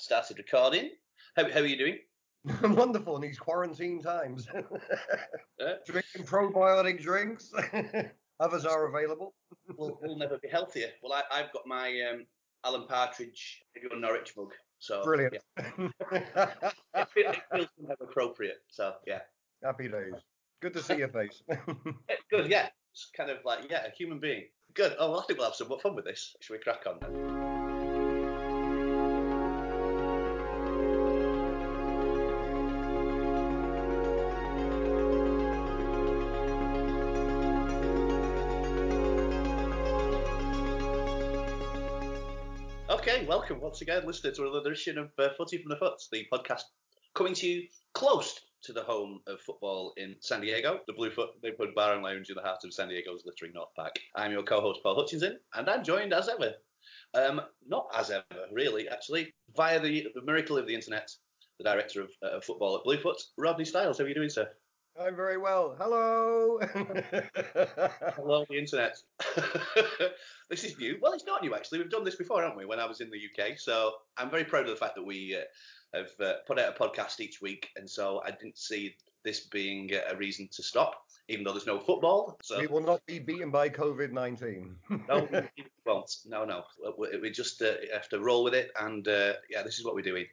started recording. How, how are you doing? I'm wonderful in these quarantine times. Uh, Drinking probiotic drinks. Others are available. we'll, we'll never be healthier. Well, I, I've got my um, Alan Partridge Radio Norwich mug. So Brilliant. Yeah, it, fe- it feels kind of appropriate. So yeah, Happy days. Good to see your face. Good. Yeah, it's kind of like yeah, a human being. Good. Oh, well, I think we'll have some fun with this. Should we crack on then? Welcome once again, listener, to another edition of uh, Footy from the Foots, the podcast coming to you close to the home of football in San Diego, the Bluefoot Neighborhood Bar and Lounge in the heart of San Diego's glittering North Park. I'm your co-host Paul Hutchinson, and I'm joined as ever, um, not as ever, really, actually, via the, the miracle of the internet, the director of, uh, football at Bluefoot, Rodney Styles. How are you doing, sir? I'm very well. Hello. Hello, the internet. this is new. Well, it's not new actually. We've done this before, haven't we? When I was in the UK, so I'm very proud of the fact that we uh, have uh, put out a podcast each week, and so I didn't see this being uh, a reason to stop, even though there's no football. So we will not be beaten by COVID 19. no, we won't. No, no. We, we just uh, have to roll with it, and uh, yeah, this is what we're doing.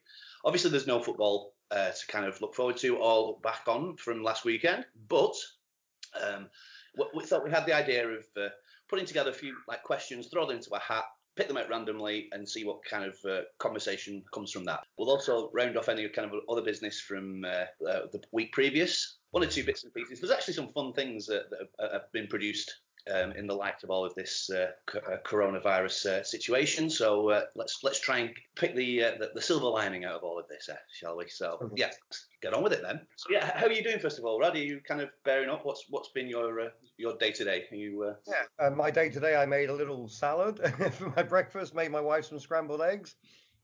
Obviously, there's no football uh, to kind of look forward to all back on from last weekend, but um, we, thought we had the idea of uh, putting together a few like questions, throw them into a hat, pick them out randomly, and see what kind of uh, conversation comes from that. We'll also round off any kind of other business from uh, uh, the week previous, one or two bits and pieces. There's actually some fun things that, that have been produced um, in the light of all of this uh, c- uh, coronavirus uh, situation. So uh, let's let's try and pick the, uh, the the silver lining out of all of this, uh, shall we? So yeah, get on with it then. So yeah, how are you doing first of all, Rod? Are you kind of bearing up? What's what's been your uh, your day to day? You Yeah. Uh, my day today, I made a little salad for my breakfast. Made my wife some scrambled eggs.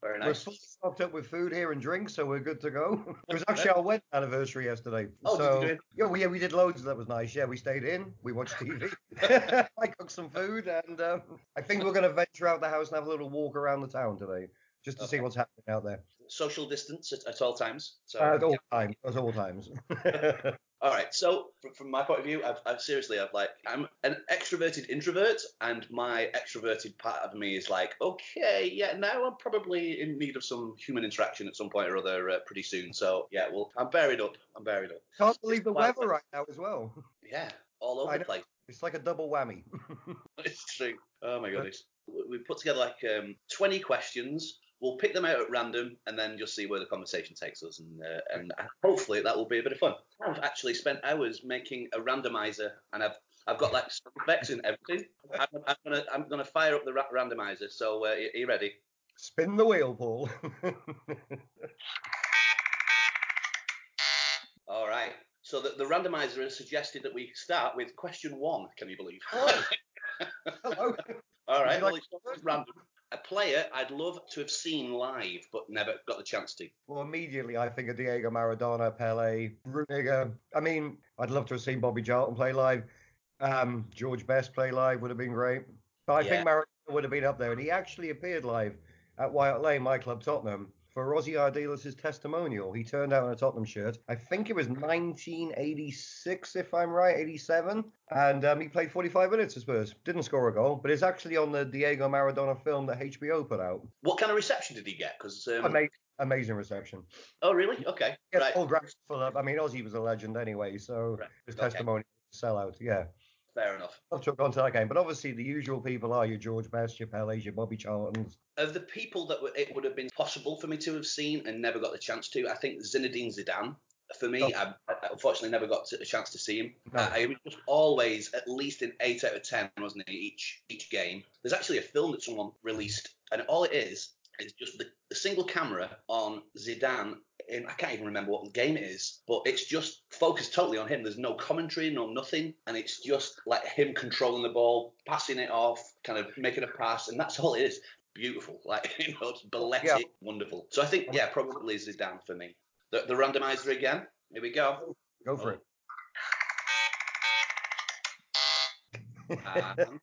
Very We're nice? fully stocked up with food here and drinks, so we're good to go. It was actually our wedding anniversary yesterday. Oh, did so, you do it? Yeah, we, yeah, we did loads. That was nice. Yeah, we stayed in. We watched TV. I cooked some food, and um, I think we're going to venture out the house and have a little walk around the town today, just to see what's happening out there. Social distance at, at all times. So at all yeah. times. At all times. All right. So from, my point of view, I've, I've seriously, I've like, I'm an extroverted introvert, and my extroverted part of me is like, okay, yeah, now I'm probably in need of some human interaction at some point or other uh, pretty soon. So yeah, well, I'm bearing up. I'm bearing up. Can't believe the weather right now as well. Yeah, all over the place. It's like a double whammy. It's true. Oh my goodness. We- We put together like um, 20 questions. We'll pick them out at random and then just see where the conversation takes us. And uh, and hopefully that will be a bit of fun. I've actually spent hours making a randomizer and I've I've got like specs and everything. I'm, I'm gonna I'm gonna fire up the ra- randomizer. So uh, are you ready? Spin the wheel, Paul. All right. So the, the randomizer has suggested that we start with question one. Can you believe? Oh. Hello. All right. You Well, it's random. A player I'd love to have seen live, but never got the chance to. Well, immediately I think of Diego Maradona, Pele, Rudiger. I mean, I'd love to have seen Bobby Charlton play live. Um, George Best play live would have been great. But I Yeah. think Maradona would have been up there, and he actually appeared live at White Lane, my club Tottenham, for Ossie Ardiles' testimonial. He turned out in a Tottenham shirt. I think it was 1986, if I'm right, 87, and um, he played 45 minutes I suppose. Didn't score a goal, but it's actually on the Diego Maradona film that HBO put out. What kind of reception did he get? Because um, Amazing, amazing reception. oh really? Okay, Yeah, right, Paul full up. I mean, Ossie was a legend anyway, so Right, his okay. was a sellout. Yeah, fair enough. I've took on to that game, but obviously the usual people are your George Best, your Pele's, your Bobby Charltons. Of the people that it would have been possible for me to have seen and never got the chance to, I think Zinedine Zidane. For me, Oh. I, I unfortunately never got a chance to see him. No. Uh, I, I was just always at least in eight out of ten, wasn't he? Each each game. There's actually a film that someone released, and all it is is just the, the single camera on Zidane. In, I can't even remember what the game it is, but it's just focused totally on him. There's no commentary, no nothing, and it's just like him controlling the ball, passing it off, kind of making a pass, and that's all it is. Beautiful, like you know, it's balletic, Yeah. wonderful. So I think yeah, probably Zidane for me. The, the randomizer again. Here we go. Go for it.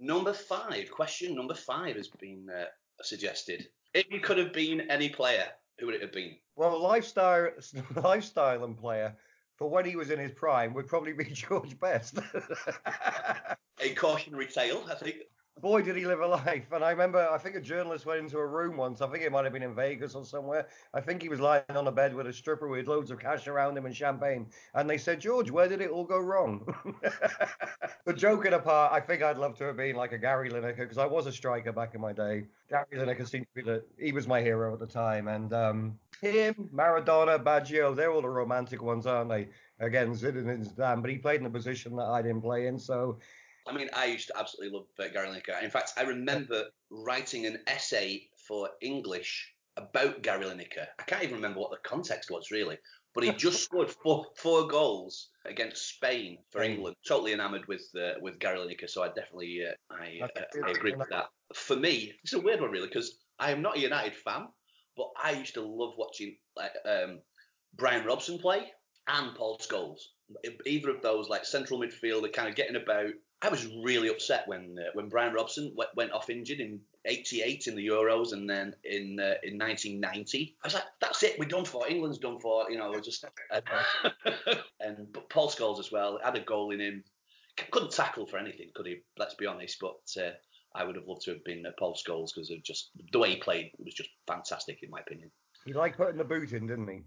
Number five, question number five has been uh, suggested. If you could have been any player, who would it have been? Well, lifestyle, lifestyle and player for when he was in his prime would probably be George Best. A cautionary tale, I think. Boy, did he live a life. And I remember, I think a journalist went into a room once. I think it might have been in Vegas or somewhere. I think he was lying on a bed with a stripper with loads of cash around him and champagne. And they said, George, where did it all go wrong? but joking apart, I think I'd love to have been like a Gary Lineker because I was a striker back in my day. Gary Lineker seemed to be the, he was my hero at the time. And um, him, Maradona, Baggio, they're all the romantic ones, aren't they? Again, Zidane and Zidane, but he played in a position that I didn't play in. So I mean, I used to absolutely love uh, Gary Lineker. In fact, I remember writing an essay for English about Gary Lineker. I can't even remember what the context was really, but he just scored four, four goals against Spain for England. Totally enamoured with uh, with Gary Lineker, so I definitely uh, I, uh, I agree with that. For me, it's a weird one really because I am not a United fan, but I used to love watching like um, Brian Robson play and Paul Scholes. Either of those, like central midfielder, kind of getting about. I was really upset when uh, when Brian Robson w- went off injured in '88 in the Euros and then in uh, in 1990. I was like, that's it, we're done for. England's done for. You know, we're just. Uh, and but Paul Scholes as well had a goal in him. C- couldn't tackle for anything, could he? Let's be honest. But uh, I would have loved to have been uh, Paul Scholes because of just the way he played was just fantastic in my opinion. he liked putting the boot in, didn't he?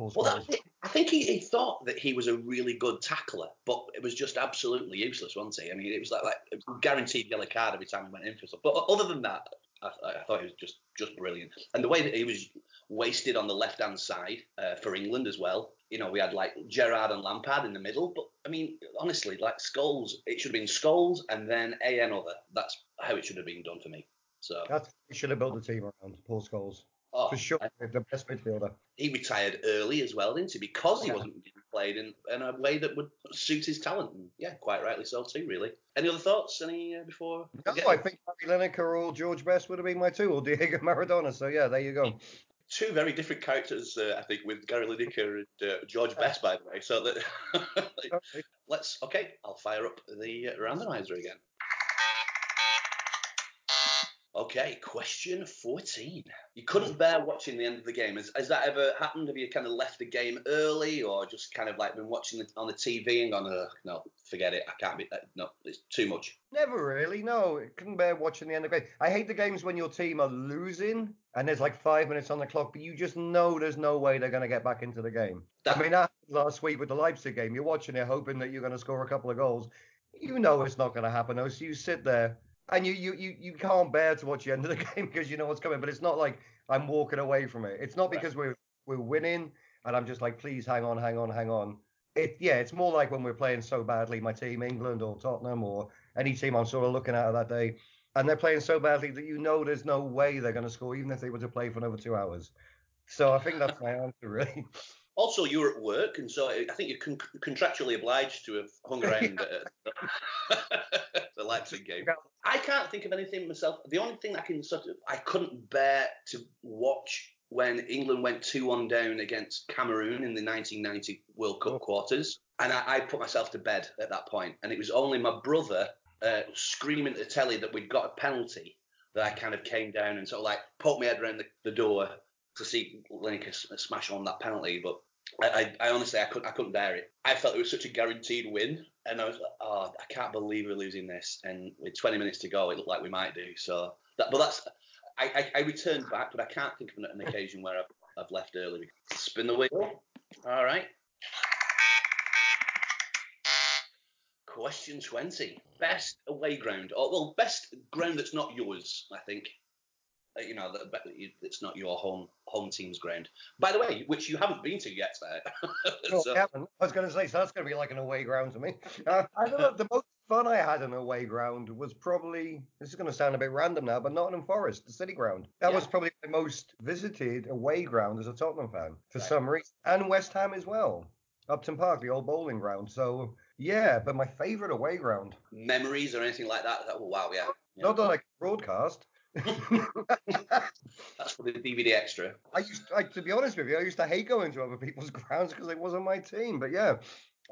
Well, it. I think he, he thought that he was a really good tackler, but it was just absolutely useless, wasn't he? I mean, it was like, like it was a guaranteed yellow card every time he went in for something. But other than that, I, I thought he was just just brilliant. And the way that he was wasted on the left hand side uh, for England as well. You know, we had like Gerrard and Lampard in the middle, but I mean, honestly, like Scholes, it should have been Scholes and then a another. That's how it should have been done for me. So, That's he should have built the team around Paul Scholes. Oh, For sure, the best midfielder. he retired early as well, didn't he? Because he Yeah. wasn't being played in, in a way that would suit his talent. And yeah, quite rightly so too, really. Any other thoughts? Any uh, before? No. I think Gary Lineker or George Best would have been my two, or Diego Maradona. So yeah, there you go. Two very different characters, uh, I think, with Gary Lineker and uh, George Best, by the way. So that let's okay, I'll fire up the uh, randomizer again. Okay, question 14. You couldn't bear watching the end of the game. Has, has that ever happened? Have you kind of left the game early or just kind of like been watching it on the TV and gone, oh, no, forget it. I can't be, uh, no, it's too much. Never really. No, it couldn't bear watching the end of the game. I hate the games when your team are losing and there's like five minutes on the clock, but you just know there's no way they're going to get back into the game. That- I mean, that last week with the Leipzig game. You're watching it hoping that you're going to score a couple of goals. You know it's not going to happen, though. So you sit there and you, you, you, you can't bear to watch the end of the game because you know what's coming. But it's not like I'm walking away from it. It's not because we're, we're winning and I'm just like, please hang on, hang on, hang on. It, yeah, it's more like when we're playing so badly, my team, England or Tottenham or any team I'm sort of looking at that day, and they're playing so badly that you know there's no way they're going to score, even if they were to play for another two hours. So I think that's my answer, really. Also, you're at work, and so I think you're con- contractually obliged to have hung around the Leipzig game. I can't think of anything myself. The only thing I can sort of I couldn't bear to watch when England went 2 1 down against Cameroon in the 1990 World Cup Oh. quarters. And I, I put myself to bed at that point. And it was only my brother uh, screaming at the telly that we'd got a penalty that I kind of came down and sort of like poked my head around the, the door to see Lineker smash on that penalty. But I, I, I honestly I couldn't I couldn't bear it. I felt it was such a guaranteed win, and I was like, oh, I can't believe we're losing this. And with 20 minutes to go, it looked like we might do. So, that, but that's I, I, I returned back, but I can't think of an, occasion where I've, I've left early. Spin the wheel. All right. Question 20. Best away ground, or well, best ground that's not yours, I think. Uh, You know, that it's not your home home team's ground. By the way, which you haven't been to yet. So, Kevin, I was going to say, so that's going to be like an away ground to me. Uh, I don't know. The most fun I had in an away ground was probably, this is going to sound a bit random now, but Nottingham Forest, the city ground. That Yeah. was probably my most visited away ground as a Tottenham fan for Right. some reason. And West Ham as well. Upton Park, the old Boleyn Ground. So, yeah, but my favourite away ground, memories or anything like that. Oh wow, yeah. yeah. not that I can broadcast. That's for the DVD extra. I used, I, to be honest with you, I used to hate going to other people's grounds because it wasn't my team. But yeah,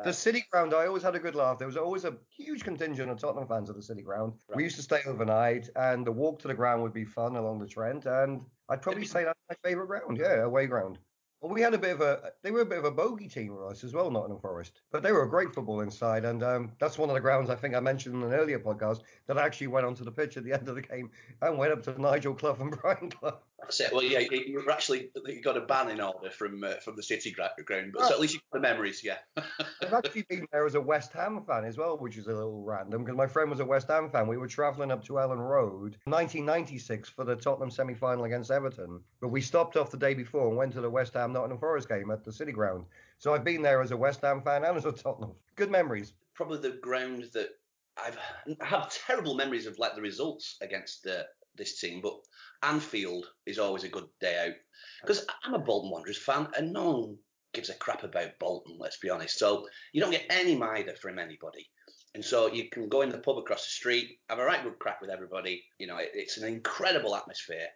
the city ground, I always had a good laugh. There was always a huge contingent of Tottenham fans at the city ground. Right. We used to stay overnight, and the walk to the ground would be fun along the Trent. And I'd probably say that's my favourite ground. Yeah, away ground. Well, we had a bit of a, they were a bit of a bogey team with us as well, Nottingham Forest. But they were a great football inside, and um, that's one of the grounds I think I mentioned in an earlier podcast that I actually went onto the pitch at the end of the game and went up to Nigel Clough and Brian Clough. That's it. Well, yeah, you were actually you got a ban in order from uh, from the City ground, but so at least you got the memories, yeah. I've actually been there as a West Ham fan as well, which is a little random because my friend was a West Ham fan. We were travelling up to Elland Road, 1996, for the Tottenham semi-final against Everton, but we stopped off the day before and went to the West Ham Nottingham Forest game at the City Ground. So I've been there as a West Ham fan and as a Tottenham. Good memories. Probably the ground that I've I have terrible memories of like the results against uh, this team, but Anfield is always a good day out because I'm a Bolton Wanderers fan and no one gives a crap about Bolton. Let's be honest. So you don't get any mitre from anybody. And so you can go in the pub across the street, have a right good crack with everybody. You know, it, it's an incredible atmosphere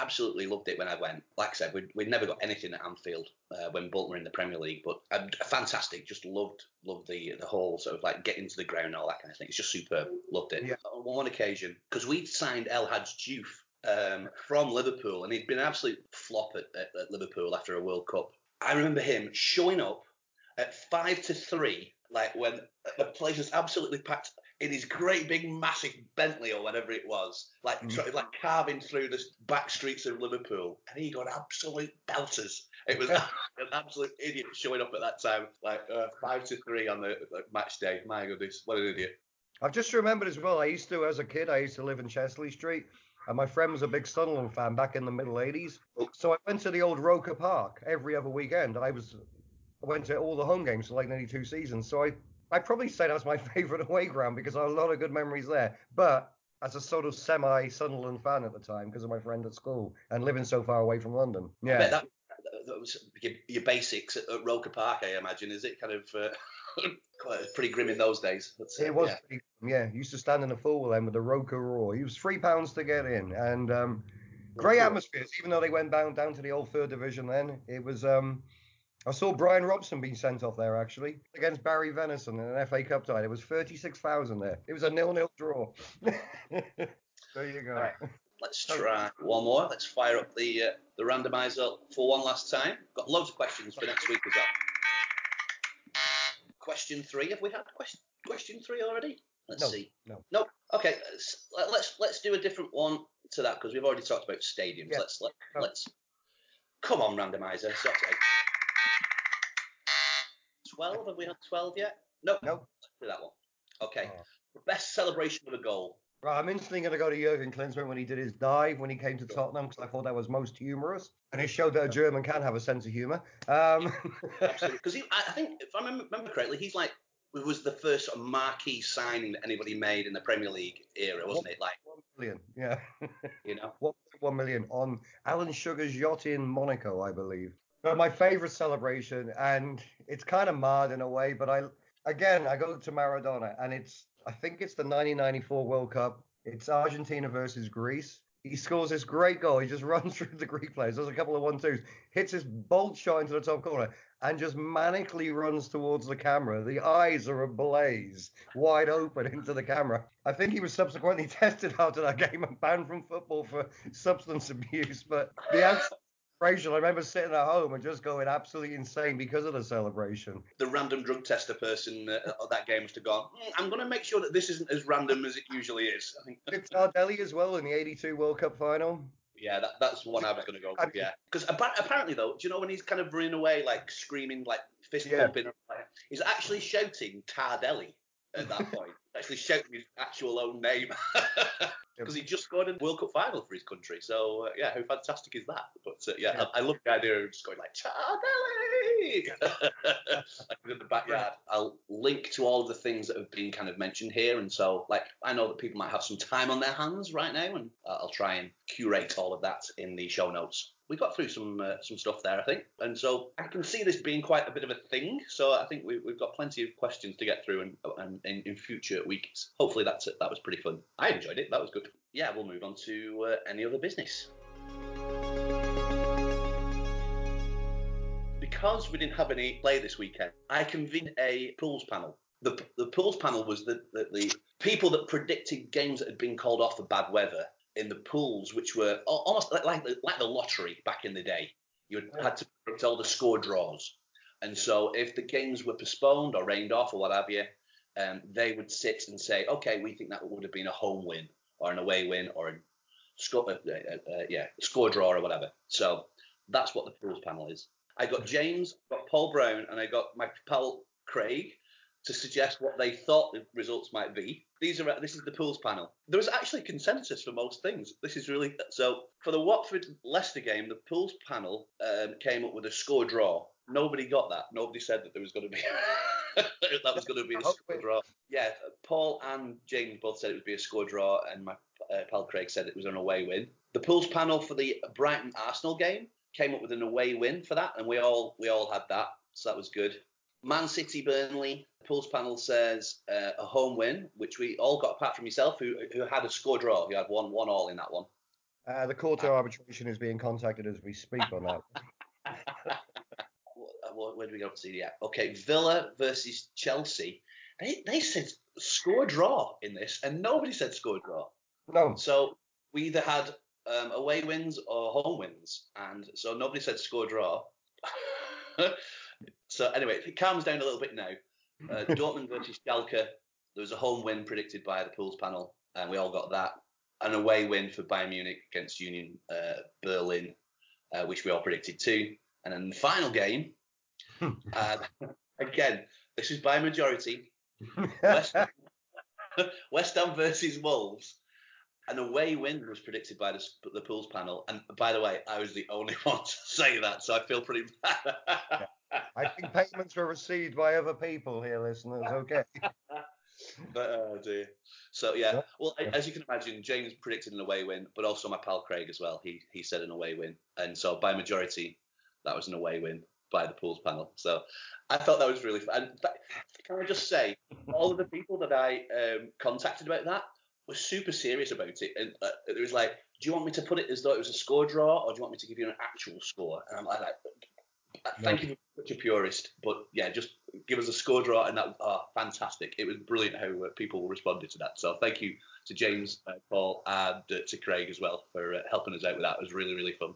absolutely loved it when I went. Like I said, we'd, we'd never got anything at Anfield uh, when Bolton were in the Premier League, but uh, fantastic. Just loved loved the the whole sort of like getting to the ground and all that kind of thing. It's just superb. Loved it. Yeah. On one occasion, because we'd signed El Hadj Diouf um, from Liverpool, and he'd been an absolute flop at, at, at Liverpool after a World Cup. I remember him showing up at five to three, like when the place was absolutely packed in his great big massive Bentley or whatever it was, like mm. like carving through the back streets of Liverpool, and he got absolute belters. It was an absolute idiot showing up at that time, like uh, five to three on the like, match day. My goodness, what an idiot! I've just remembered as well. I used to, as a kid, I used to live in Chester-le Street. And my friend was a big Sunderland fan back in the middle 80s. So I went to the old Roker Park every other weekend. I was I went to all the home games for like nearly two seasons. So I I'd probably say that's my favourite away ground because I have a lot of good memories there. But as a sort of semi Sunderland fan at the time because of my friend at school and living so far away from London. Yeah. that, that was your, basics at, at Roker Park, I imagine. Is it kind of uh, quite pretty grim in those days? Uh, it was, yeah. Yeah. Used to stand in the Fulwell End with the Roker roar. It was three pounds to get in, and um, great atmospheres. Even though they went down down to the old third division, then it was um, I saw Brian Robson being sent off there actually against Barry Venison in an FA Cup tie. It was 36,000 there. It was a nil-nil draw. there you go. Right. Let's try one more. Let's fire up the uh, the randomizer for one last time. Got loads of questions for next week as well. Question three. Have we had question question three already? Let's no, see. No. No. Okay. Let's let's, do a different one to that because we've already talked about stadiums. Yeah. Let's let, no. let's come on randomizer. Sorry. 12? Have we had 12 yet? Nope. Nope. do that one. Okay. Oh. Best celebration of a goal. Right, I'm instantly going to go to Jurgen Klinsmann when he did his dive when he came to Tottenham because I thought that was most humorous and it showed that a German can have a sense of humour. Um, Absolutely, because I think if I remember correctly, he's like it was the first sort of marquee signing that anybody made in the Premier League era, wasn't one, it? Like one million, yeah. you know, one, one million on Alan Sugar's yacht in Monaco, I believe. But my favorite celebration, and it's kind of mad in a way, but I again I go to Maradona, and it's I think it's the 1994 World Cup. It's Argentina versus Greece. He scores this great goal. He just runs through the Greek players, does a couple of one twos, hits his bolt shot into the top corner, and just manically runs towards the camera. The eyes are ablaze, wide open into the camera. I think he was subsequently tested after that game and banned from football for substance abuse. But the celebration. I remember sitting at home and just going absolutely insane because of the celebration. The random drug tester person uh, of that game must have gone, mm, I'm going to make sure that this isn't as random as it usually is. I think. Did Tardelli as well in the 82 World Cup final? Yeah, that, that's one I was going to go with. Yeah, because apparently though, do you know when he's kind of running away, like screaming, like fist yeah. pumping, he's actually shouting Tardelli at that point. Actually shouting his actual own name because he just scored in the World Cup final for his country. So uh, yeah, how fantastic is that? But uh, yeah, yeah. I, I, love the idea of just going like like in the backyard. I'll link to all of the things that have been kind of mentioned here, and so like I know that people might have some time on their hands right now, and uh, I'll try and curate all of that in the show notes we got through some uh, some stuff there, I think, and so I can see this being quite a bit of a thing. So I think we, have got plenty of questions to get through, and, in, future weeks, hopefully that's it. That was pretty fun. I enjoyed it. That was good. Yeah, we'll move on to uh, any other business. Because we didn't have any play this weekend, I convened a pools panel. The, the pools panel was the, the, the people that predicted games that had been called off for bad weather in the pools, which were almost like like the, like the lottery back in the day. You had, had to predict all the score draws, and so if the games were postponed or rained off or what have you, um, they would sit and say, okay, we think that would have been a home win or an away win or a score, uh, uh, uh, yeah, score draw or whatever. So that's what the pools panel is. I got James, got Paul Brown, and I got my pal Craig to suggest what they thought the results might be. These are this is the pools panel. There was actually consensus for most things. This is really so for the Watford Leicester game. The pools panel um, came up with a score draw. Nobody got that. Nobody said that there was going to be that was going to be a score draw. Yeah, Paul and James both said it would be a score draw, and my uh, pal Craig said it was an away win. The pools panel for the Brighton Arsenal game came up with an away win for that, and we all we all had that, so that was good. Man City Burnley pools panel says uh, a home win, which we all got apart from yourself, who who had a score draw. You had one one all in that one. Uh, the court of arbitration is being contacted as we speak on that. Where do we go to? See? Yeah, okay. Villa versus Chelsea. They they said score draw in this, and nobody said score draw. No, So we either had um, away wins or home wins, and so nobody said score draw. so anyway, it calms down a little bit now. Uh, Dortmund versus Schalke, there was a home win predicted by the pools panel, and we all got that. An away win for Bayern Munich against Union uh, Berlin, uh, which we all predicted too. And then the final game, uh, again, this is by majority. West, West Ham versus Wolves. An away win was predicted by the, the pools panel. And by the way, I was the only one to say that, so I feel pretty bad. I think payments were received by other people here, listeners. Okay. but oh dear. So yeah, Yeah. well, a- as you can imagine, James predicted an away win, but also my pal Craig as well. He he said an away win, and so by majority, that was an away win by the pools panel. So I thought that was really fun. And that- can I just say, all of the people that I um, contacted about that were super serious about it, and uh, it was like, do you want me to put it as though it was a score draw, or do you want me to give you an actual score? And I'm like, like thank you for such a purist, but yeah, just give us a score draw, and that oh, fantastic. It was brilliant how uh, people responded to that. So thank you to James, uh, Paul, and uh, to Craig as well for uh, helping us out with that. It was really really fun.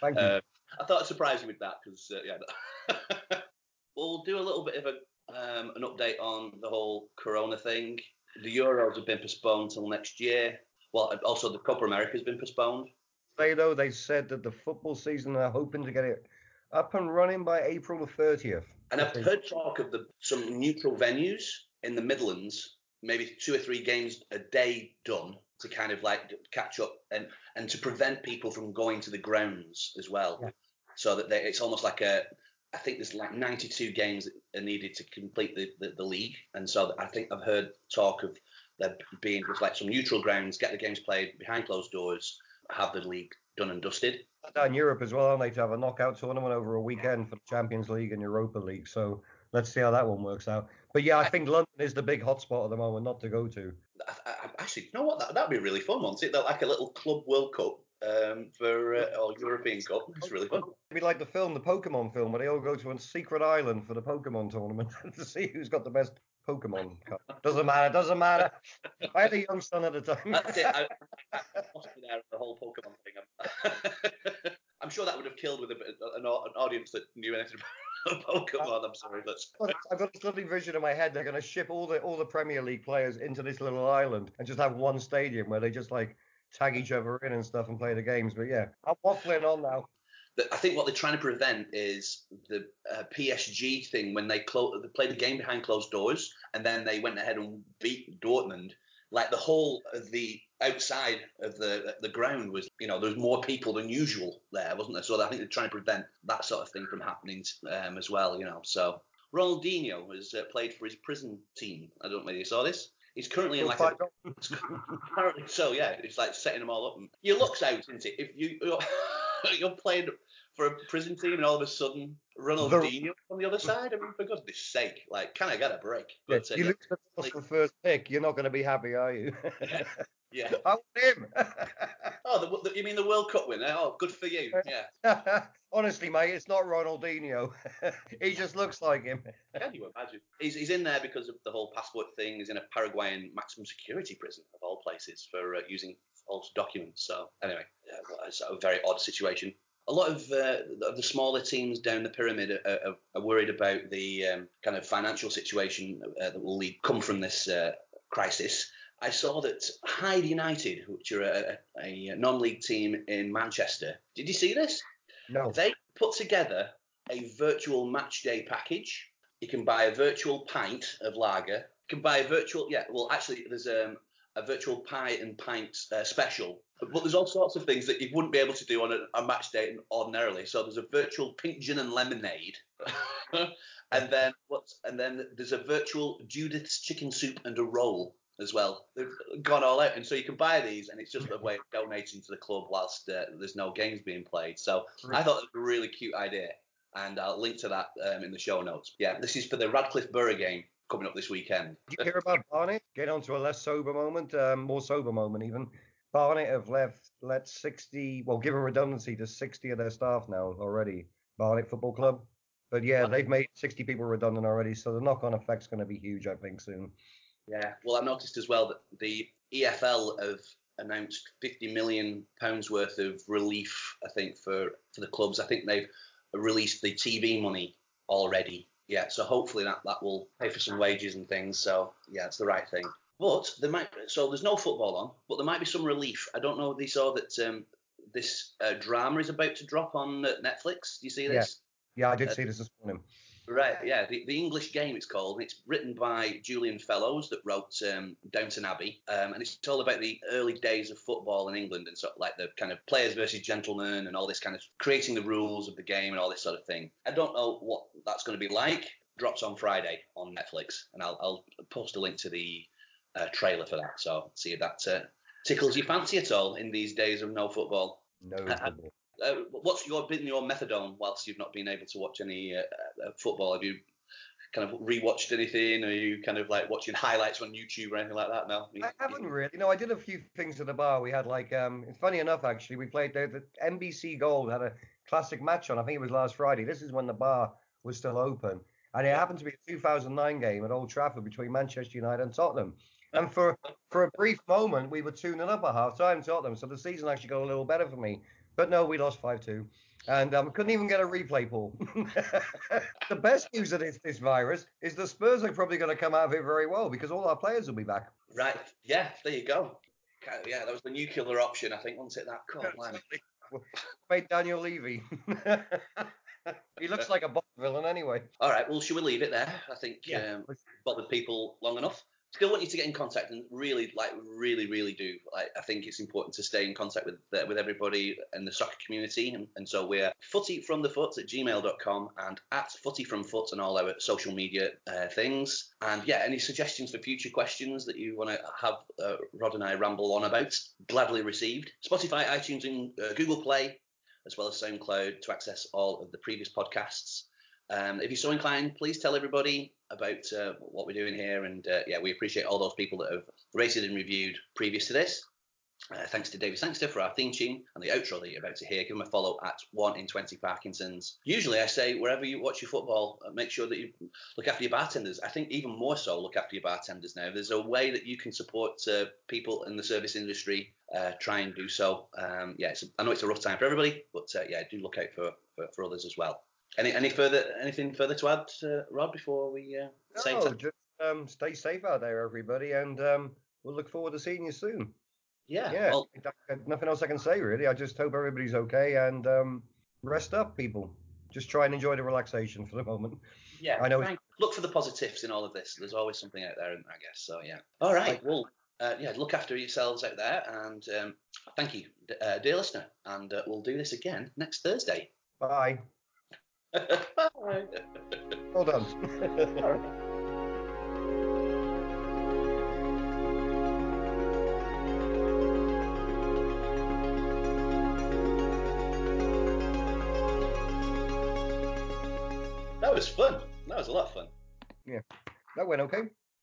Thank you. Uh, I thought I'd surprise you with that because uh, yeah. we'll do a little bit of a um, an update on the whole Corona thing. The Euros have been postponed till next year. Well, also the Copa America has been postponed. They though they said that the football season they're hoping to get it up and running by April the 30th. And I've heard talk of the some neutral venues in the Midlands, maybe two or three games a day done to kind of like catch up and and to prevent people from going to the grounds as well, Yeah. so that they, it's almost like a. I think there's like 92 games that are needed to complete the, the, the league, and so I think I've heard talk of there being just like some neutral grounds, get the games played behind closed doors, have the league done and dusted. Down Europe as well, aren't they, to have a knockout tournament over a weekend for the Champions League and Europa League. So let's see how that one works out. But yeah, I think London is the big hotspot at the moment, not to go to. Actually, you know what? That, that'd be really fun, wouldn't it? Like a little club World Cup um, for uh, or European Cup. It's really fun. It'd be like the film, the Pokemon film, where they all go to a secret island for the Pokemon tournament to see who's got the best Pokemon. Doesn't matter, doesn't matter. I had a young son at the time. That's it. I, I, I lost me there the whole Pokemon thing. I'm, sure that would have killed with a, an, an audience that knew anything about Pokemon. I'm sorry, but I've got this lovely vision in my head. They're going to ship all the all the Premier League players into this little island and just have one stadium where they just like tag each other in and stuff and play the games. But yeah, I'm waffling on now. I think what they're trying to prevent is the uh, PSG thing when they, clo- they played the game behind closed doors and then they went ahead and beat Dortmund. Like the whole of the outside of the the ground was, you know, there was more people than usual there, wasn't there? So I think they're trying to prevent that sort of thing from happening um, as well, you know. So Ronaldinho has uh, played for his prison team. I don't know whether you saw this. He's currently in like a, Apparently so, yeah. It's like setting them all up. And your luck's out, isn't it? If you you're, you're playing for a prison team and all of a sudden Ronaldinho on the other side, I mean, for goodness sake, like, can I get a break? Yeah, But, uh, you yeah, lose the toss for first pick, you're not going to be happy, are you? yeah. I want him. Oh, the, the, you mean the World Cup winner? Oh, good for you. Yeah. Honestly, mate, it's not Ronaldinho. he just looks like him. Can you imagine? He's, he's in there because of the whole passport thing. He's in a Paraguayan maximum security prison of all places for uh, using alter documents. So anyway, yeah, it's a very odd situation. A lot of, uh, of the smaller teams down the pyramid are, are, are worried about the um, kind of financial situation uh, that will lead, come from this uh, crisis. I saw that Hyde United, which are a, a non-league team in Manchester, did you see this? No. They put together a virtual match day package. You can buy a virtual pint of lager. You can buy a virtual, yeah, well, actually, there's um, a virtual pie and pint uh, special. But, there's all sorts of things that you wouldn't be able to do on a, a match day ordinarily. So there's a virtual pink gin and lemonade. and then? And then there's a virtual Judith's chicken soup and a roll as well. They've gone all out, and so you can buy these, and it's just a way of donating to the club whilst uh, there's no games being played. So I thought it was a really cute idea, and I'll link to that um, in the show notes. Yeah, this is for the Radcliffe Borough game coming up this weekend. Did you hear about Barnet? Get on to a less sober moment, um, more sober moment even. Barnet have left let 60, well, given redundancy to 60 of their staff now already. Barnet Football Club. But yeah, they've made 60 people redundant already, so the knock-on effect's going to be huge, I think, soon. Yeah. Well, I noticed as well that the EFL have announced 50 million pounds worth of relief. I think for for the clubs. I think they've released the TV money already. Yeah. So hopefully that that will pay for some wages and things. So yeah, it's the right thing. But there might so there's no football on, but there might be some relief. I don't know if they saw that um, this uh, drama is about to drop on uh, Netflix. Do you see this? Yeah, I did see this this morning. Right, yeah, the, the English Game it's called. It's written by Julian Fellowes that wrote um, Downton Abbey, um, and it's all about the early days of football in England and sort of like the kind of players versus gentlemen and all this kind of creating the rules of the game and all this sort of thing. I don't know what that's going to be like. Drops on Friday on Netflix, and I'll, I'll post a link to the uh, trailer for that. So see if that uh, tickles your fancy at all in these days of no football. No football. Uh, what's your been your methadone whilst you've not been able to watch any uh, uh, football? Have you kind of rewatched anything? Are you kind of like watching highlights on YouTube or anything like that? No, I haven't really. No, I did a few things at the bar. We had like, um, it's funny enough actually. We played the, the NBC Gold had a classic match on. I think it was last Friday. This is when the bar was still open, and it happened to be a 2009 game at Old Trafford between Manchester United and Tottenham. And for for a brief moment, we were tuning up at half time Tottenham, so the season actually got a little better for me. But no, we lost 5 2. And um, couldn't even get a replay, Paul. the best news of this, this virus is the Spurs are probably going to come out of it very well because all our players will be back. Right. Yeah, there you go. Yeah, that was the nuclear option, I think, wasn't it? That call, Made Daniel Levy. he looks like a Bond villain anyway. All right, well, should we leave it there? I think Yeah. um, bothered people long enough. Still want you to get in contact and really, like, really, really do. Like, I think it's important to stay in contact with uh, with everybody in the soccer community, and, and so we're footyfromthefoot at gmail.com and at footyfromfoot and all our social media uh, things. And yeah, any suggestions for future questions that you want to have uh, Rod and I ramble on about, gladly received. Spotify, iTunes, and uh, Google Play, as well as SoundCloud to access all of the previous podcasts. Um, if you're so inclined, please tell everybody about uh, what we're doing here. And uh, yeah, we appreciate all those people that have rated and reviewed previous to this. Uh, thanks to David Sangster for our theme tune and the outro that you're about to hear. Give him a follow at 1 in 20 Parkinson's. Usually I say wherever you watch your football, uh, make sure that you look after your bartenders. I think even more so, look after your bartenders now. There's a way that you can support uh, people in the service industry. Uh, try and do so. Um, yeah, it's, I know it's a rough time for everybody, but uh, yeah, do look out for, for, for others as well. Any any further anything further to add, uh, Rod, before we uh, say No, just um, stay safe out there, everybody, and um, we'll look forward to seeing you soon. yeah, Yeah, well, nothing else I can say really. I just hope everybody's okay and um, rest up, people. Just try and enjoy the relaxation for the moment. yeah. I know Look for the positives in all of this. There's always something out there, I guess. So yeah. All right. Like- well, uh, yeah. Look after yourselves out there, and um, thank you, uh, dear listener. And uh, we'll do this again next Thursday. Bye. Bye. Well done. That was fun. That was a lot of fun. Yeah. That went okay.